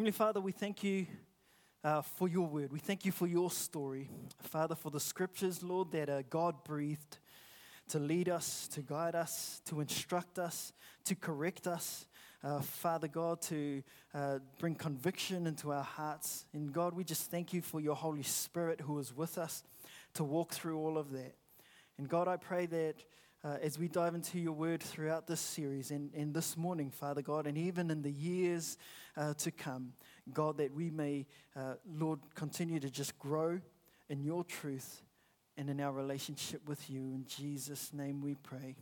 Heavenly Father, we thank you uh, for your word. We thank you for your story. Father, for the scriptures, Lord, that are God breathed to lead us, to guide us, to instruct us, to correct us. Uh, Father God, to uh, bring conviction into our hearts. And God, we just thank you for your Holy Spirit who is with us to walk through all of that. And God, I pray that uh, as we dive into your word throughout this series and, and this morning, Father God, and even in the years uh, to come, God, that we may, uh, Lord, continue to just grow in your truth and in our relationship with you. In Jesus' name we pray.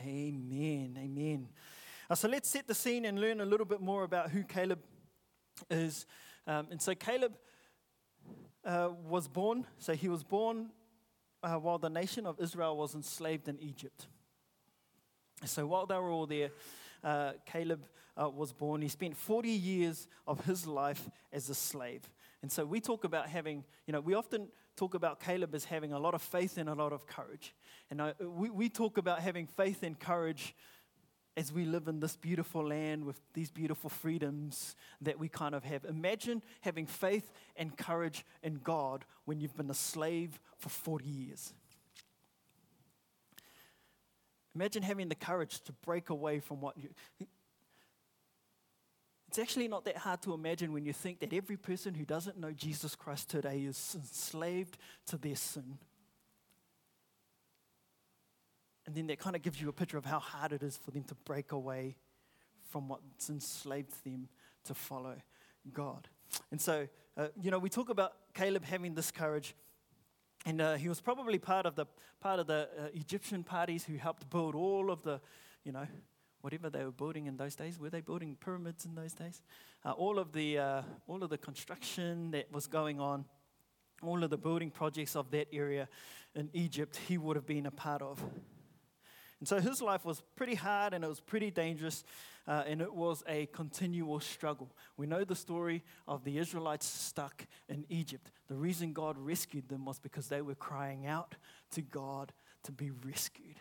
Amen. Amen. Uh, so let's set the scene and learn a little bit more about who Caleb is. Um, and so Caleb uh, was born, so he was born uh, while the nation of Israel was enslaved in Egypt. So while they were all there, uh, Caleb uh, was born. He spent 40 years of his life as a slave. And so we talk about having, you know, we often talk about Caleb as having a lot of faith and a lot of courage. And uh, we, we talk about having faith and courage as we live in this beautiful land with these beautiful freedoms that we kind of have. Imagine having faith and courage in God when you've been a slave for 40 years. Imagine having the courage to break away from what you. It's actually not that hard to imagine when you think that every person who doesn't know Jesus Christ today is enslaved to their sin. And then that kind of gives you a picture of how hard it is for them to break away from what's enslaved them to follow God. And so, uh, you know, we talk about Caleb having this courage. And uh, he was probably part of the part of the uh, Egyptian parties who helped build all of the, you know, whatever they were building in those days. Were they building pyramids in those days? Uh, all of the uh, all of the construction that was going on, all of the building projects of that area in Egypt, he would have been a part of. And so his life was pretty hard and it was pretty dangerous uh, and it was a continual struggle. We know the story of the Israelites stuck in Egypt. The reason God rescued them was because they were crying out to God to be rescued.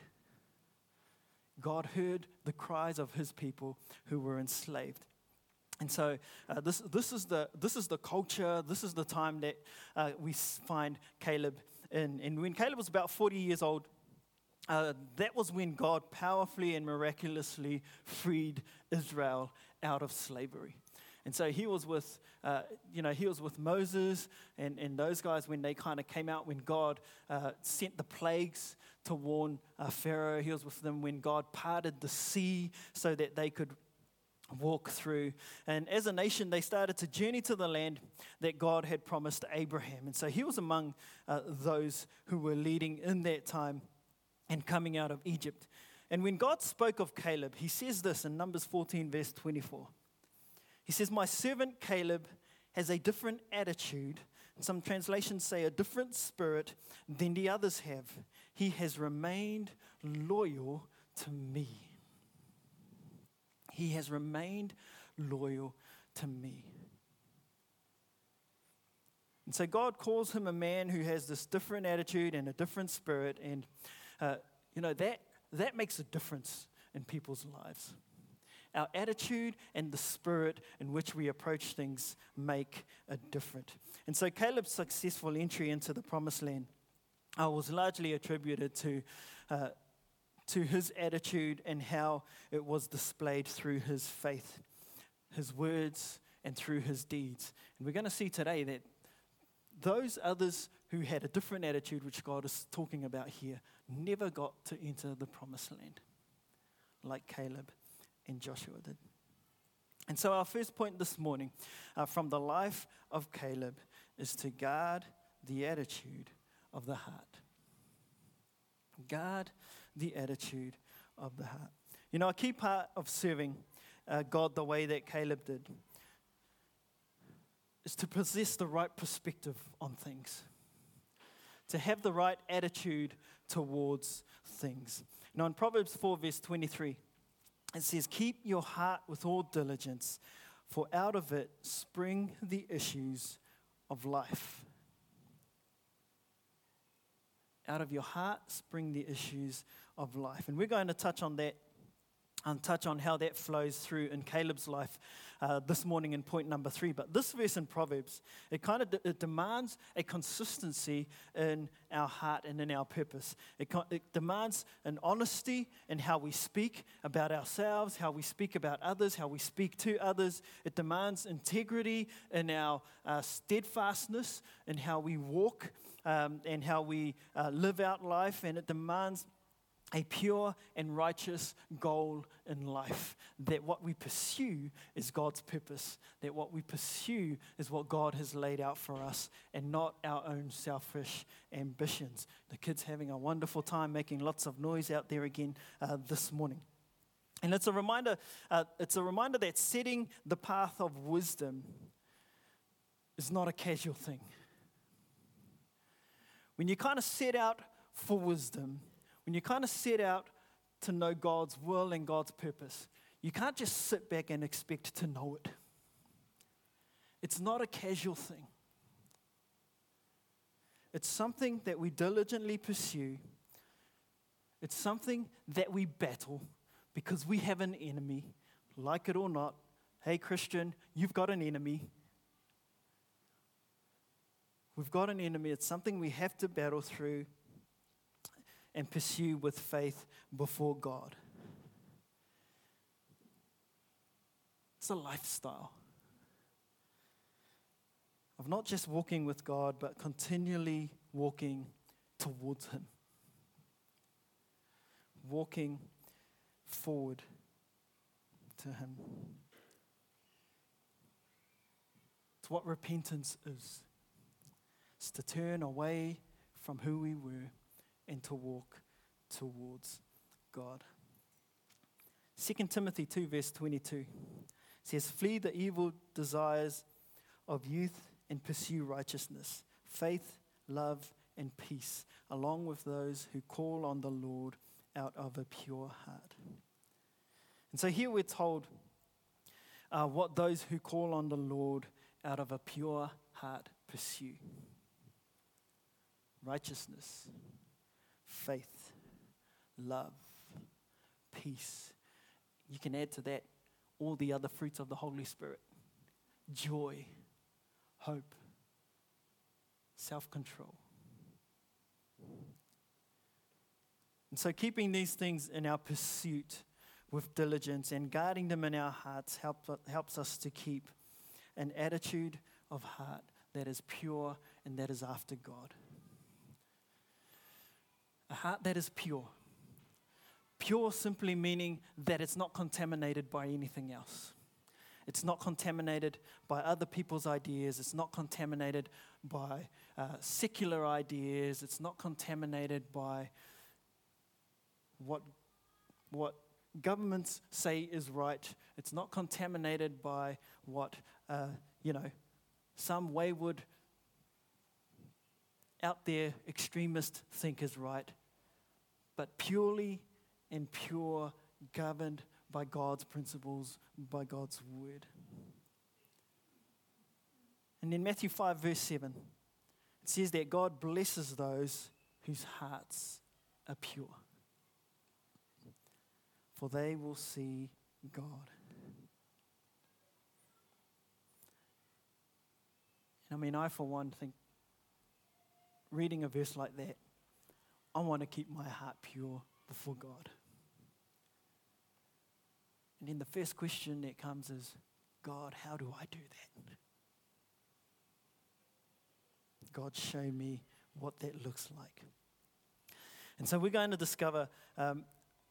God heard the cries of his people who were enslaved. And so uh, this, this, is the, this is the culture, this is the time that uh, we find Caleb in. And when Caleb was about 40 years old, uh, that was when God powerfully and miraculously freed Israel out of slavery. And so he was with, uh, you know, he was with Moses and, and those guys when they kind of came out when God uh, sent the plagues to warn uh, Pharaoh. He was with them when God parted the sea so that they could walk through. And as a nation, they started to journey to the land that God had promised Abraham. And so he was among uh, those who were leading in that time and coming out of Egypt. And when God spoke of Caleb, he says this in Numbers 14, verse 24. He says, My servant Caleb has a different attitude. Some translations say a different spirit than the others have. He has remained loyal to me. He has remained loyal to me. And so God calls him a man who has this different attitude and a different spirit. And uh, you know, that, that makes a difference in people's lives. Our attitude and the spirit in which we approach things make a difference. And so Caleb's successful entry into the promised land uh, was largely attributed to, uh, to his attitude and how it was displayed through his faith, his words, and through his deeds. And we're going to see today that those others who had a different attitude, which God is talking about here, never got to enter the promised land like Caleb and Joshua did. And so, our first point this morning uh, from the life of Caleb is to guard the attitude of the heart. Guard the attitude of the heart. You know, a key part of serving uh, God the way that Caleb did is to possess the right perspective on things, to have the right attitude towards things. Now, in Proverbs 4, verse 23, it says, Keep your heart with all diligence, for out of it spring the issues of life. Out of your heart spring the issues of life. And we're going to touch on that and touch on how that flows through in Caleb's life uh, this morning in point number three. But this verse in Proverbs, it kind of de- it demands a consistency in our heart and in our purpose. It, co- it demands an honesty in how we speak about ourselves, how we speak about others, how we speak to others. It demands integrity in our uh, steadfastness in how we walk um, and how we uh, live out life, and it demands a pure and righteous goal in life. That what we pursue is God's purpose. That what we pursue is what God has laid out for us and not our own selfish ambitions. The kids having a wonderful time making lots of noise out there again uh, this morning. And it's a reminder, uh, it's a reminder that setting the path of wisdom is not a casual thing. When you kind of set out for wisdom, when you kind of set out to know God's will and God's purpose, you can't just sit back and expect to know it. It's not a casual thing. It's something that we diligently pursue. It's something that we battle because we have an enemy, like it or not. Hey, Christian, you've got an enemy. We've got an enemy. It's something we have to battle through and pursue with faith before God. It's a lifestyle of not just walking with God, but continually walking towards Him, walking forward to Him. It's what repentance is. It's to turn away from who we were and to walk towards God. 2 Timothy 2, verse 22 says, Flee the evil desires of youth and pursue righteousness, faith, love, and peace, along with those who call on the Lord out of a pure heart. And so here we're told uh, what those who call on the Lord out of a pure heart pursue righteousness, faith, love, peace. You can add to that all the other fruits of the Holy Spirit joy, hope, self control. And so, keeping these things in our pursuit with diligence and guarding them in our hearts help, helps us to keep an attitude of heart that is pure and that is after God heart that is pure. Pure simply meaning that it's not contaminated by anything else. It's not contaminated by other people's ideas. It's not contaminated by uh, secular ideas. It's not contaminated by what, what governments say is right. It's not contaminated by what, uh, you know, some wayward out there extremist think is right, but purely and pure, governed by God's principles, by God's word. And in Matthew 5, verse 7, it says that God blesses those whose hearts are pure, for they will see God. I mean, I, for one, think reading a verse like that, I want to keep my heart pure before God. And then the first question that comes is, God, how do I do that? God, show me what that looks like. And so we're going to discover um,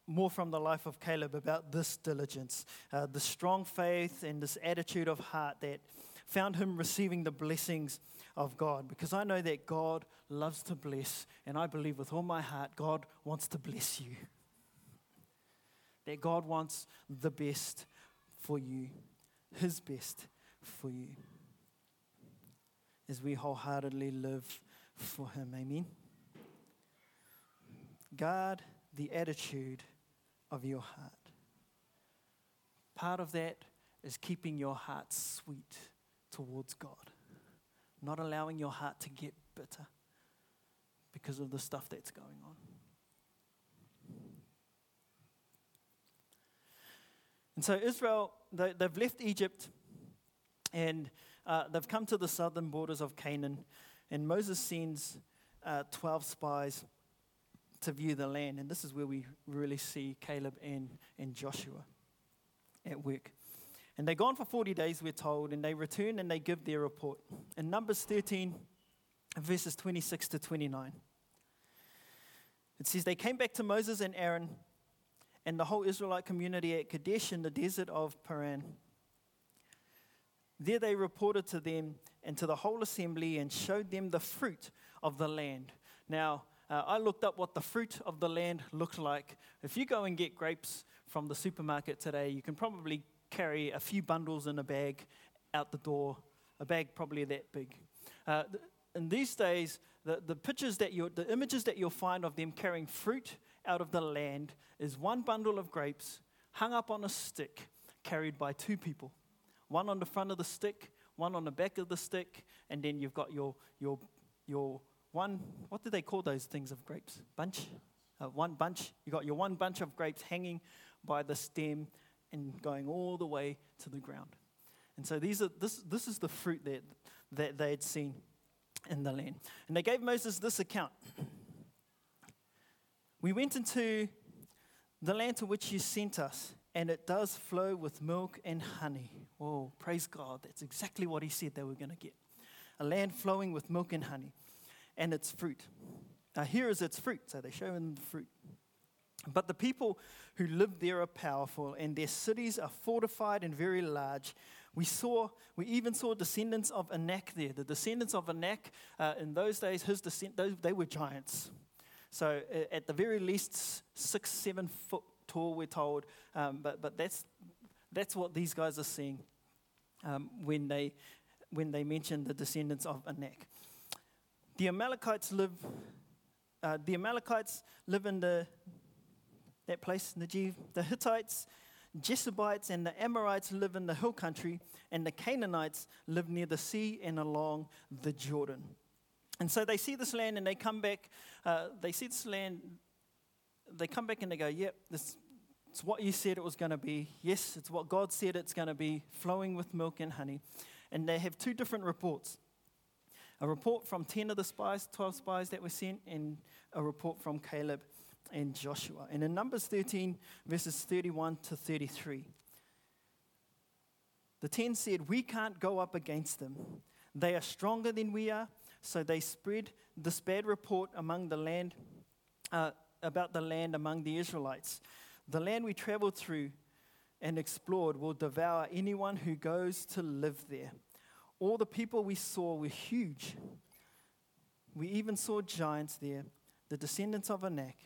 more from the life of Caleb about this diligence, uh, the strong faith and this attitude of heart that found him receiving the blessings of God because I know that God loves to bless, and I believe with all my heart God wants to bless you. That God wants the best for you, His best for you, as we wholeheartedly live for Him. Amen. Guard the attitude of your heart. Part of that is keeping your heart sweet towards God not allowing your heart to get bitter because of the stuff that's going on. And so Israel, they, they've left Egypt and uh, they've come to the southern borders of Canaan. And Moses sends uh, 12 spies to view the land. And this is where we really see Caleb and, and Joshua at work. And they're gone for 40 days, we're told, and they return and they give their report. In Numbers 13, verses 26 to 29, it says, They came back to Moses and Aaron and the whole Israelite community at Kadesh in the desert of Paran. There they reported to them and to the whole assembly and showed them the fruit of the land. Now, uh, I looked up what the fruit of the land looked like. If you go and get grapes from the supermarket today, you can probably carry a few bundles in a bag out the door, a bag probably that big. Uh, in these days, the, the pictures that you the images that you'll find of them carrying fruit out of the land is one bundle of grapes hung up on a stick, carried by two people. One on the front of the stick, one on the back of the stick, and then you've got your, your, your one, what do they call those things of grapes? Bunch? Uh, one bunch. You got your one bunch of grapes hanging by the stem and going all the way to the ground. And so these are, this, this is the fruit that, that they had seen in the land. And they gave Moses this account. We went into the land to which you sent us, and it does flow with milk and honey. Oh, praise God. That's exactly what he said they were going to get a land flowing with milk and honey, and its fruit. Now, here is its fruit. So they show him the fruit. But the people who live there are powerful, and their cities are fortified and very large. We saw, we even saw descendants of Anak there. The descendants of Anak, uh, in those days, his descent, they were giants. So at the very least, six, seven foot tall, we're told. Um, but but that's, that's what these guys are seeing um, when, they, when they mention the descendants of Anak. The Amalekites live, uh, the Amalekites live in the, that place, Negev. The Hittites, Jebusites, and the Amorites live in the hill country, and the Canaanites live near the sea and along the Jordan. And so they see this land and they come back, uh, they see this land, they come back and they go, yep, this, it's what you said it was going to be. Yes, it's what God said it's going to be, flowing with milk and honey. And they have two different reports a report from 10 of the spies, 12 spies that were sent, and a report from Caleb and Joshua. And in Numbers 13, verses 31 to 33, the 10 said, We can't go up against them. They are stronger than we are so they spread this bad report among the land, uh, about the land among the Israelites. The land we traveled through and explored will devour anyone who goes to live there. All the people we saw were huge. We even saw giants there, the descendants of Anak.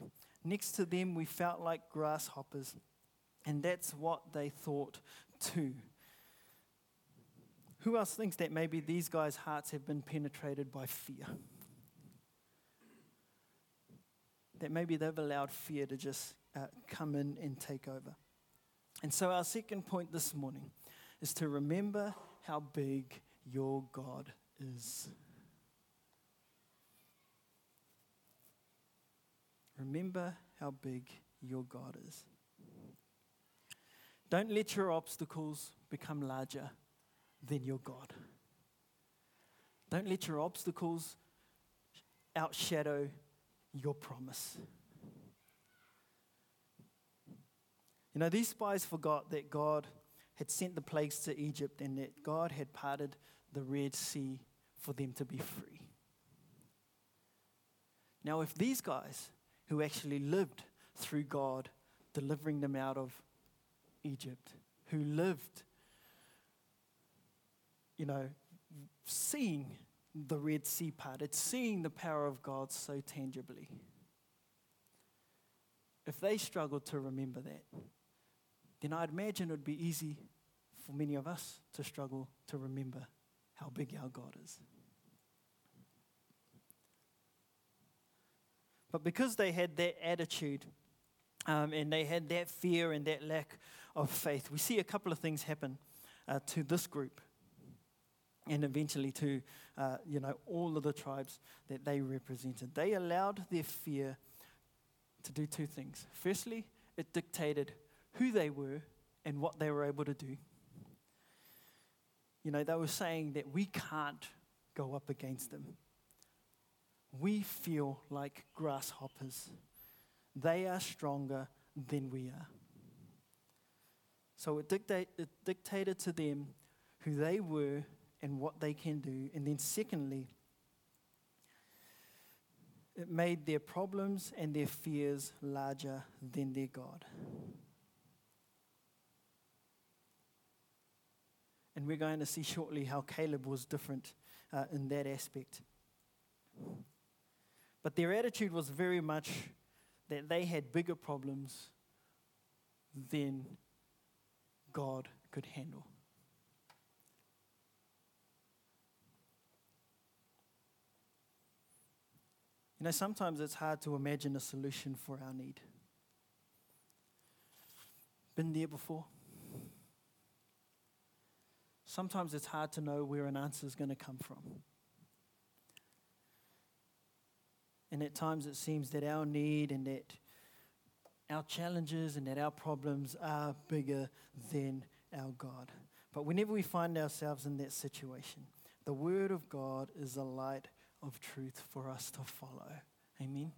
Next to them, we felt like grasshoppers. And that's what they thought too. Who else thinks that maybe these guys' hearts have been penetrated by fear? That maybe they've allowed fear to just uh, come in and take over. And so, our second point this morning is to remember how big your God is. Remember how big your God is. Don't let your obstacles become larger than your God. Don't let your obstacles outshadow your promise. You know, these spies forgot that God had sent the plagues to Egypt and that God had parted the Red Sea for them to be free. Now, if these guys who actually lived through God delivering them out of Egypt, who lived you know, seeing the Red Sea part, it's seeing the power of God so tangibly. If they struggled to remember that, then I'd imagine it would be easy for many of us to struggle to remember how big our God is. But because they had that attitude um, and they had that fear and that lack of faith, we see a couple of things happen uh, to this group and eventually to uh, you know all of the tribes that they represented. They allowed their fear to do two things. Firstly, it dictated who they were and what they were able to do. You know, they were saying that we can't go up against them. We feel like grasshoppers. They are stronger than we are. So it, it dictated to them who they were and what they can do. And then, secondly, it made their problems and their fears larger than their God. And we're going to see shortly how Caleb was different uh, in that aspect. But their attitude was very much that they had bigger problems than God could handle. You know, sometimes it's hard to imagine a solution for our need. Been there before? Sometimes it's hard to know where an answer is going to come from. And at times it seems that our need and that our challenges and that our problems are bigger than our God. But whenever we find ourselves in that situation, the Word of God is a light of truth for us to follow. Amen.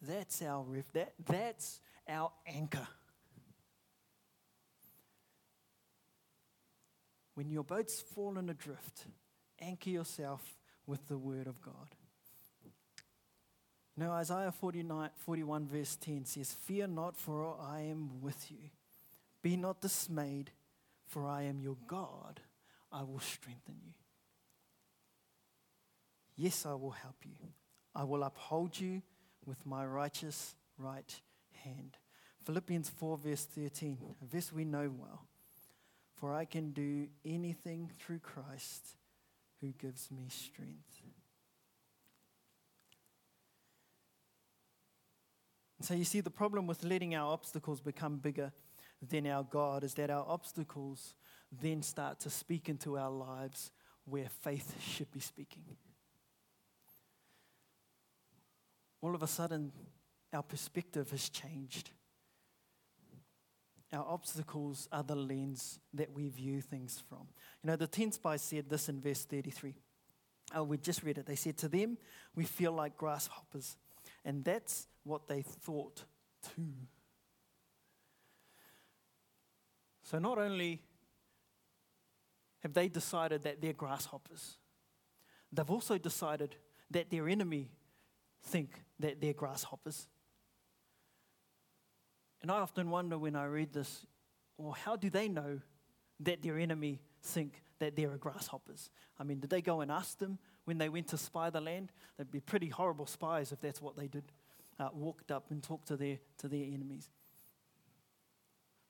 That's our riff. That, that's our anchor. When your boat's fallen adrift, anchor yourself with the word of God. Now, Isaiah 49, 41, verse 10 says, Fear not, for I am with you. Be not dismayed, for I am your God. I will strengthen you. Yes, I will help you. I will uphold you with my righteous right hand. Philippians 4, verse 13, a verse we know well. For I can do anything through Christ who gives me strength. So you see, the problem with letting our obstacles become bigger than our God is that our obstacles then start to speak into our lives where faith should be speaking. all of a sudden our perspective has changed. Our obstacles are the lens that we view things from. You know, the 10 spies said this in verse 33. Oh, we just read it. They said, To them, we feel like grasshoppers. And that's what they thought too. So not only have they decided that they're grasshoppers, they've also decided that their enemy think that they're grasshoppers. And I often wonder when I read this, well, how do they know that their enemy think that they're grasshoppers? I mean, did they go and ask them when they went to spy the land? They'd be pretty horrible spies if that's what they did. Uh, walked up and talked to their, to their enemies.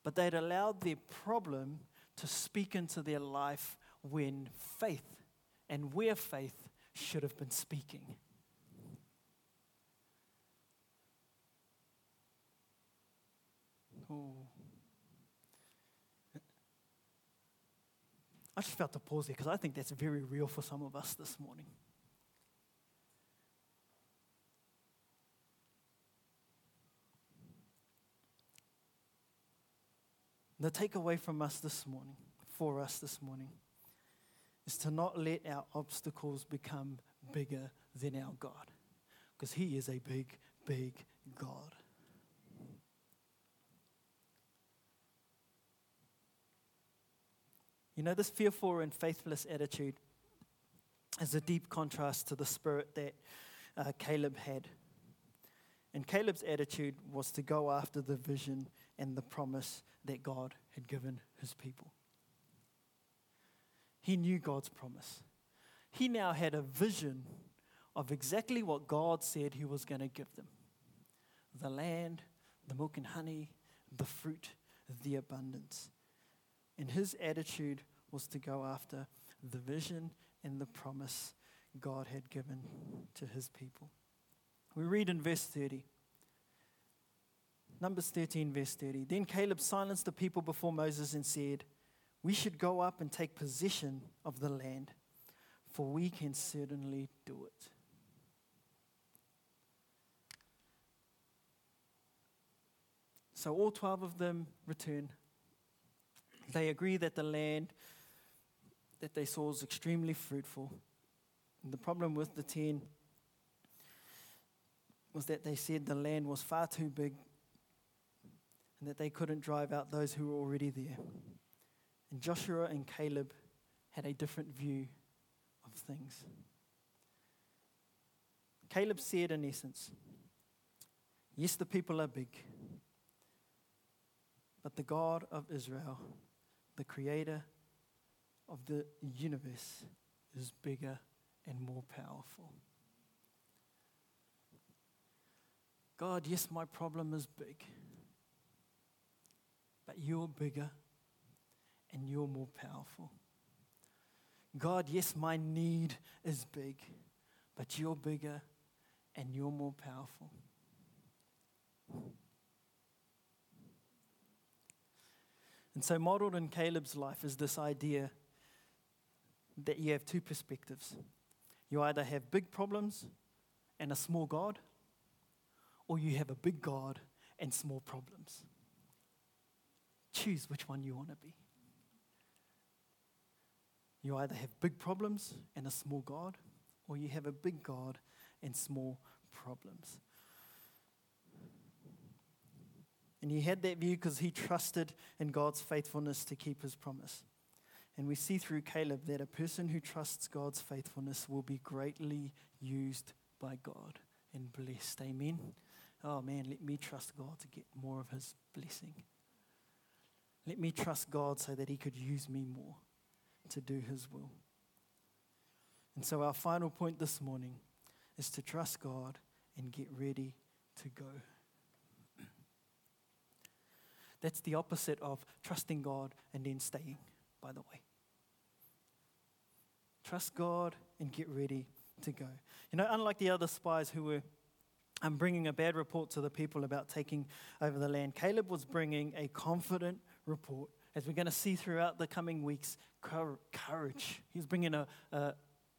But they'd allowed their problem to speak into their life when faith and where faith should have been speaking. Oh. I just felt to pause there because I think that's very real for some of us this morning. The takeaway from us this morning, for us this morning, is to not let our obstacles become bigger than our God. Because He is a big, big God. You know, this fearful and faithless attitude is a deep contrast to the spirit that uh, Caleb had. And Caleb's attitude was to go after the vision and the promise that God had given his people. He knew God's promise. He now had a vision of exactly what God said he was going to give them the land, the milk and honey, the fruit, the abundance. And his attitude was to go after the vision and the promise God had given to his people. We read in verse 30. Numbers 13, verse 30. Then Caleb silenced the people before Moses and said, We should go up and take possession of the land, for we can certainly do it. So all 12 of them return They agree that the land that they saw was extremely fruitful. And the problem with the 10 was that they said the land was far too big and that they couldn't drive out those who were already there. And Joshua and Caleb had a different view of things. Caleb said, in essence, Yes, the people are big, but the God of Israel, the creator of the universe, is bigger and more powerful. God, yes, my problem is big, but you're bigger and you're more powerful. God, yes, my need is big, but you're bigger and you're more powerful. And so, modeled in Caleb's life is this idea that you have two perspectives. You either have big problems and a small God, or you have a big God and small problems. Choose which one you want to be. You either have big problems and a small God, or you have a big God and small problems. And he had that view because he trusted in God's faithfulness to keep his promise. And we see through Caleb that a person who trusts God's faithfulness will be greatly used by God and blessed. Amen. Oh man, let me trust God to get more of his blessing. Let me trust God so that he could use me more to do his will. And so, our final point this morning is to trust God and get ready to go. That's the opposite of trusting God and then staying, by the way. Trust God and get ready to go. You know, unlike the other spies who were um, bringing a bad report to the people about taking over the land, Caleb was bringing a confident report. As we're going to see throughout the coming weeks, courage. He's bringing a, a,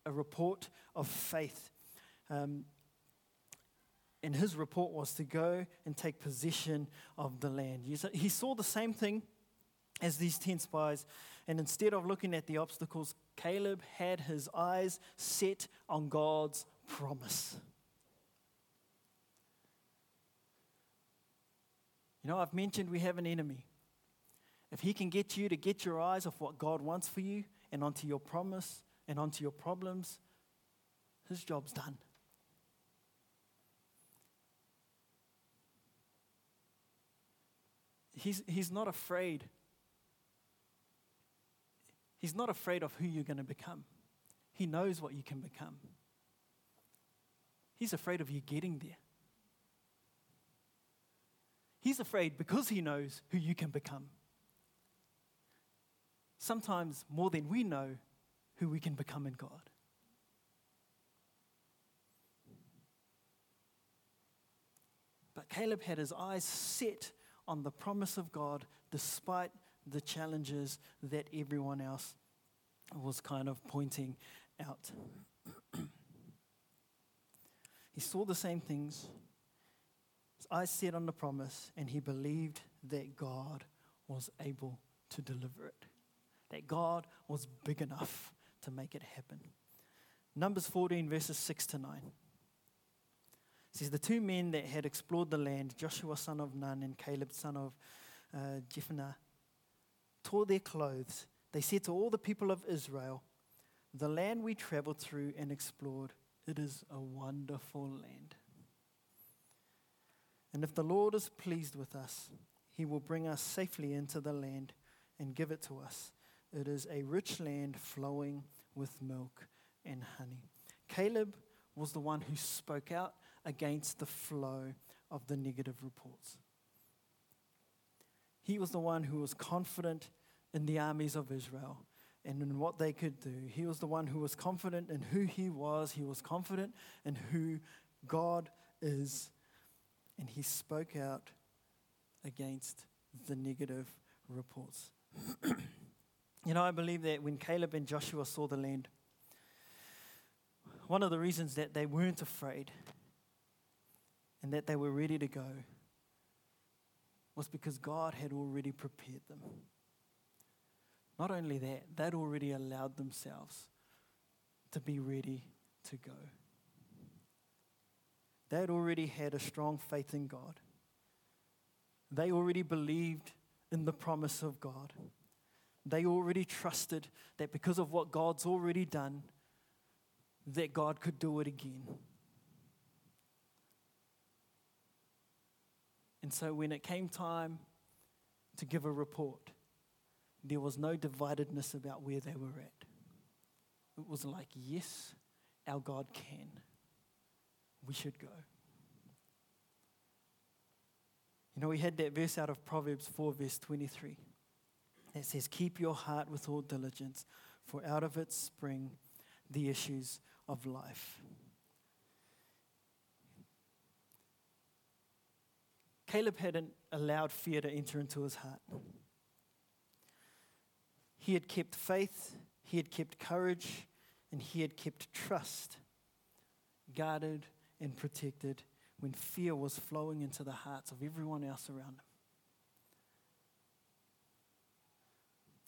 a report of faith. Um, and his report was to go and take possession of the land. He saw the same thing as these 10 spies, and instead of looking at the obstacles, Caleb had his eyes set on God's promise. You know, I've mentioned we have an enemy. If he can get you to get your eyes off what God wants for you and onto your promise and onto your problems, his job's done. he's, he's not afraid. He's not afraid of who you're going to become. He knows what you can become. He's afraid of you getting there. He's afraid because he knows who you can become. Sometimes more than we know who we can become in God. But Caleb had his eyes set on the promise of God despite the challenges that everyone else was kind of pointing out. he saw the same things. Eyes set on the promise, and he believed that God was able to deliver it, that God was big enough to make it happen. Numbers 14, verses 6 to 9 says, The two men that had explored the land, Joshua son of Nun and Caleb son of uh, Jephunneh, tore their clothes. They said to all the people of Israel, The land we traveled through and explored, it is a wonderful land. And if the Lord is pleased with us, he will bring us safely into the land and give it to us. It is a rich land flowing with milk and honey. Caleb was the one who spoke out against the flow of the negative reports. He was the one who was confident in the armies of Israel and in what they could do. He was the one who was confident in who he was, he was confident in who God is, and he spoke out against the negative reports. you know, I believe that when Caleb and Joshua saw the land, one of the reasons that they weren't afraid and that they were ready to go was because God had already prepared them. Not only that, they'd already allowed themselves to be ready to go. They'd already had a strong faith in God. They already believed in the promise of God. They already trusted that because of what God's already done, that God could do it again. And so when it came time to give a report, there was no dividedness about where they were at. It was like, yes, our God can. We should go. You know, we had that verse out of Proverbs 4, verse 23, that says, Keep your heart with all diligence, for out of it spring the issues of life. Caleb hadn't allowed fear to enter into his heart. He had kept faith, he had kept courage, and he had kept trust, guarded and protected when fear was flowing into the hearts of everyone else around him.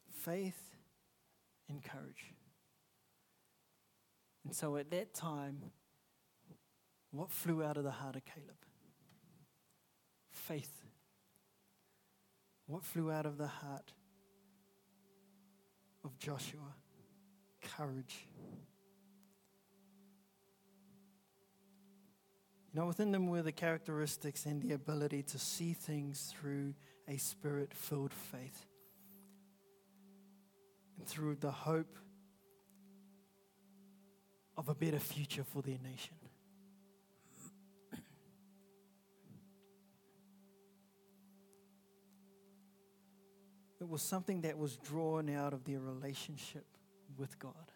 Faith and courage. And so at that time, what flew out of the heart of Caleb? Faith. What flew out of the heart of Joshua? Courage. Know, within them were the characteristics and the ability to see things through a spirit filled faith and through the hope of a better future for their nation. It was something that was drawn out of their relationship with God.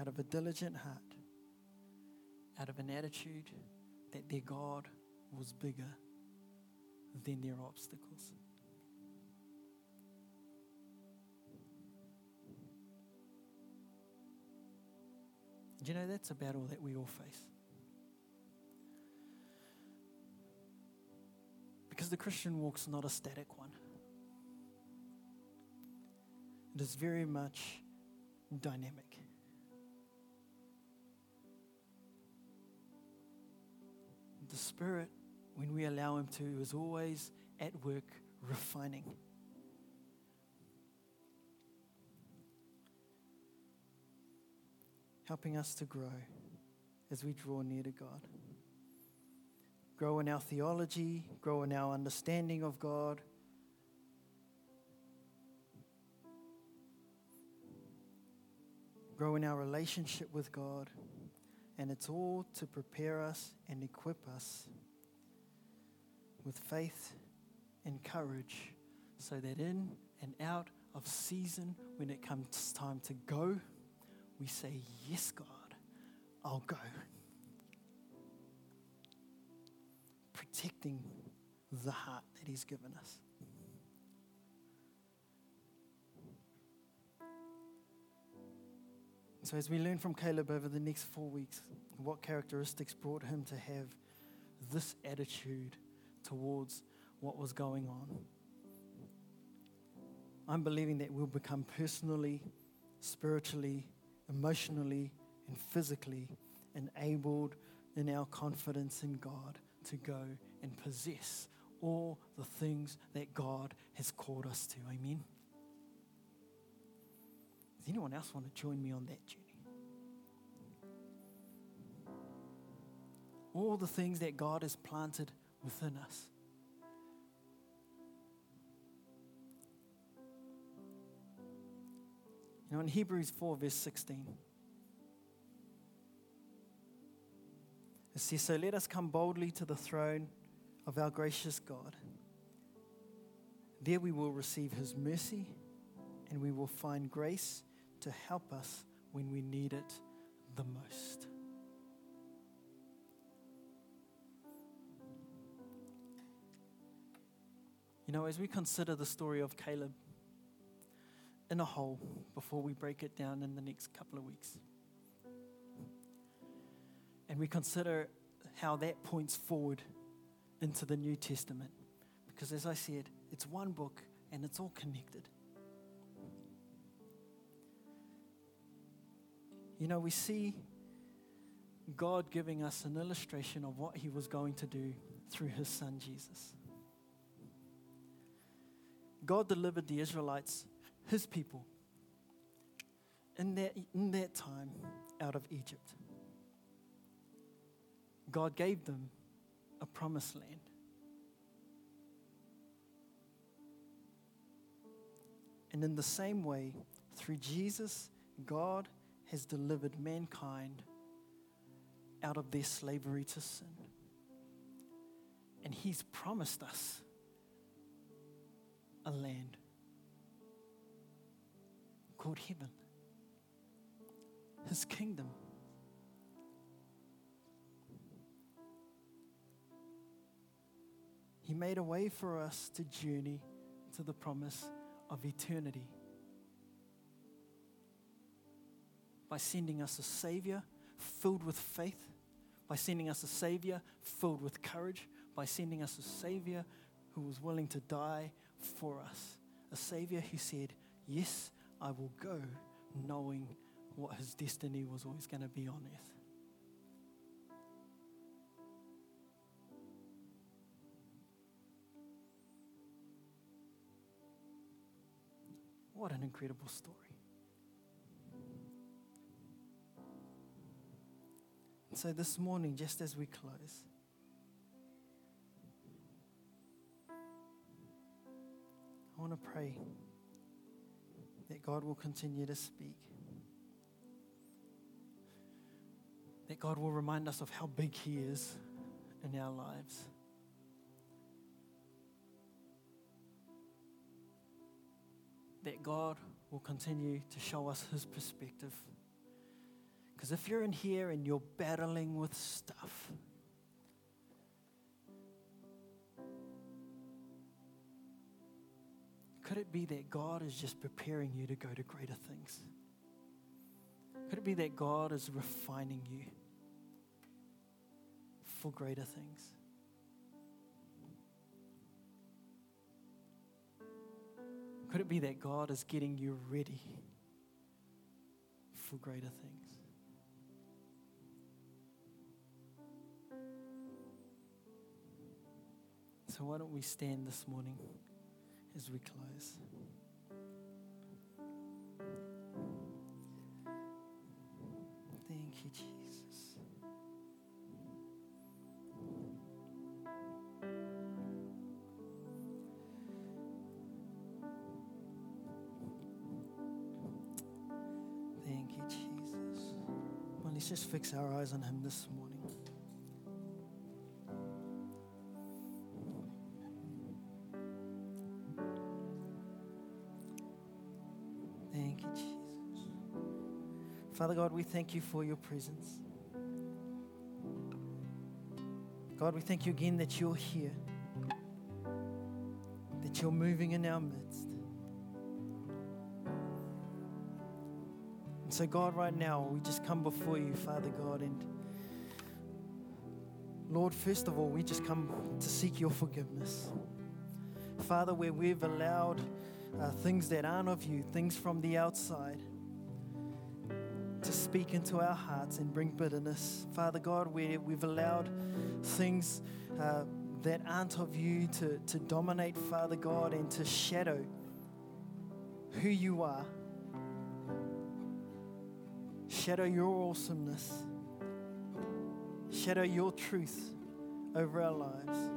Out of a diligent heart, out of an attitude that their God was bigger than their obstacles. Do you know that's a battle that we all face? Because the Christian walk's not a static one, it is very much dynamic. The Spirit, when we allow Him to, is always at work refining. helping us to grow as we draw near to God. Grow in our theology, grow in our understanding of God. Grow in our relationship with God. And it's all to prepare us and equip us with faith and courage so that in and out of season, when it comes time to go, we say, Yes, God, I'll go. Protecting the heart that He's given us. So, as we learn from Caleb over the next four weeks, what characteristics brought him to have this attitude towards what was going on? I'm believing that we'll become personally, spiritually, emotionally and physically enabled in our confidence in God to go and possess all the things that God has called us to. Amen. Does anyone else want to join me on that journey? All the things that God has planted within us. You know, in Hebrews 4, verse 16, it says, So let us come boldly to the throne of our gracious God. There we will receive his mercy and we will find grace to help us when we need it the most. You know, as we consider the story of Caleb, in a whole before we break it down in the next couple of weeks. And we consider how that points forward into the New Testament. Because as I said, it's one book, and it's all connected. You know, we see God giving us an illustration of what He was going to do through His Son Jesus. God delivered the Israelites, His people, in that, in that time out of Egypt. God gave them a promised land. And in the same way, through Jesus, God has delivered mankind out of their slavery to sin. And He's promised us a land called heaven, His kingdom. He made a way for us to journey to the promise of eternity by sending us a Savior filled with faith, by sending us a Savior filled with courage, by sending us a Savior who was willing to die for us. A Savior who said, Yes, I will go, knowing what his destiny was always going to be on earth. What an incredible story. So, this morning, just as we close, I want to pray that God will continue to speak. That God will remind us of how big He is in our lives. That God will continue to show us His perspective. Because if you're in here and you're battling with stuff, Could it be that God is just preparing you to go to greater things? Could it be that God is refining you for greater things? Could it be that God is getting you ready for greater things? So, why don't we stand this morning? as we close. Thank you, Jesus. Thank you, Jesus. Well, let's just fix our eyes on Him this morning. Father God, we thank you for your presence. God, we thank you again that you're here, that you're moving in our midst. And so, God, right now, we just come before you, Father God, and Lord, first of all, we just come to seek your forgiveness. Father, where we've allowed uh, things that aren't of you, things from the outside, speak into our hearts and bring bitterness. Father God, where we've allowed things uh, that aren't of you to, to dominate, Father God, and to shadow who you are, shadow your awesomeness, shadow your truth over our lives.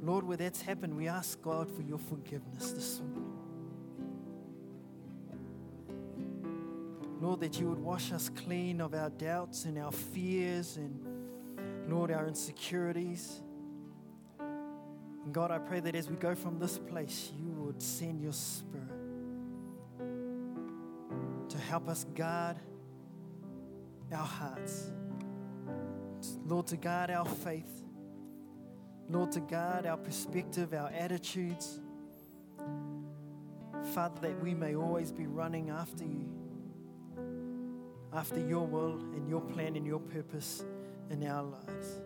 Lord, where that's happened, we ask God for your forgiveness this morning. Lord, that you would wash us clean of our doubts and our fears and, Lord, our insecurities. And God, I pray that as we go from this place, you would send your spirit to help us guard our hearts. Lord, to guard our faith. Lord, to guard our perspective, our attitudes. Father, that we may always be running after you after your will and your plan and your purpose in our lives.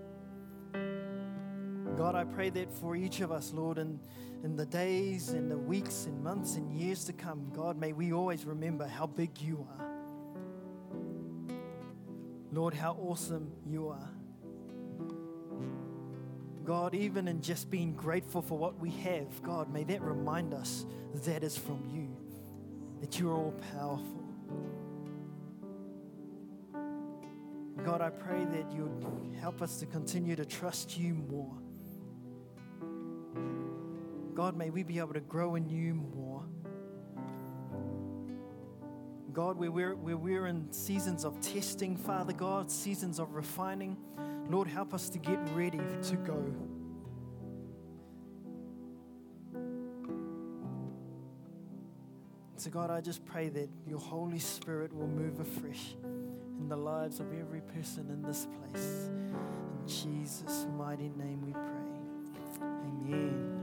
God, I pray that for each of us, Lord, in, in the days and the weeks and months and years to come, God, may we always remember how big you are. Lord, how awesome you are. God, even in just being grateful for what we have, God, may that remind us that is from you, that you're all powerful. God, I pray that you'd help us to continue to trust you more. God, may we be able to grow in you more. God, where we're, where we're in seasons of testing, Father God, seasons of refining, Lord, help us to get ready to go. So, God, I just pray that your Holy Spirit will move afresh in the lives of every person in this place. In Jesus' mighty name we pray. Amen.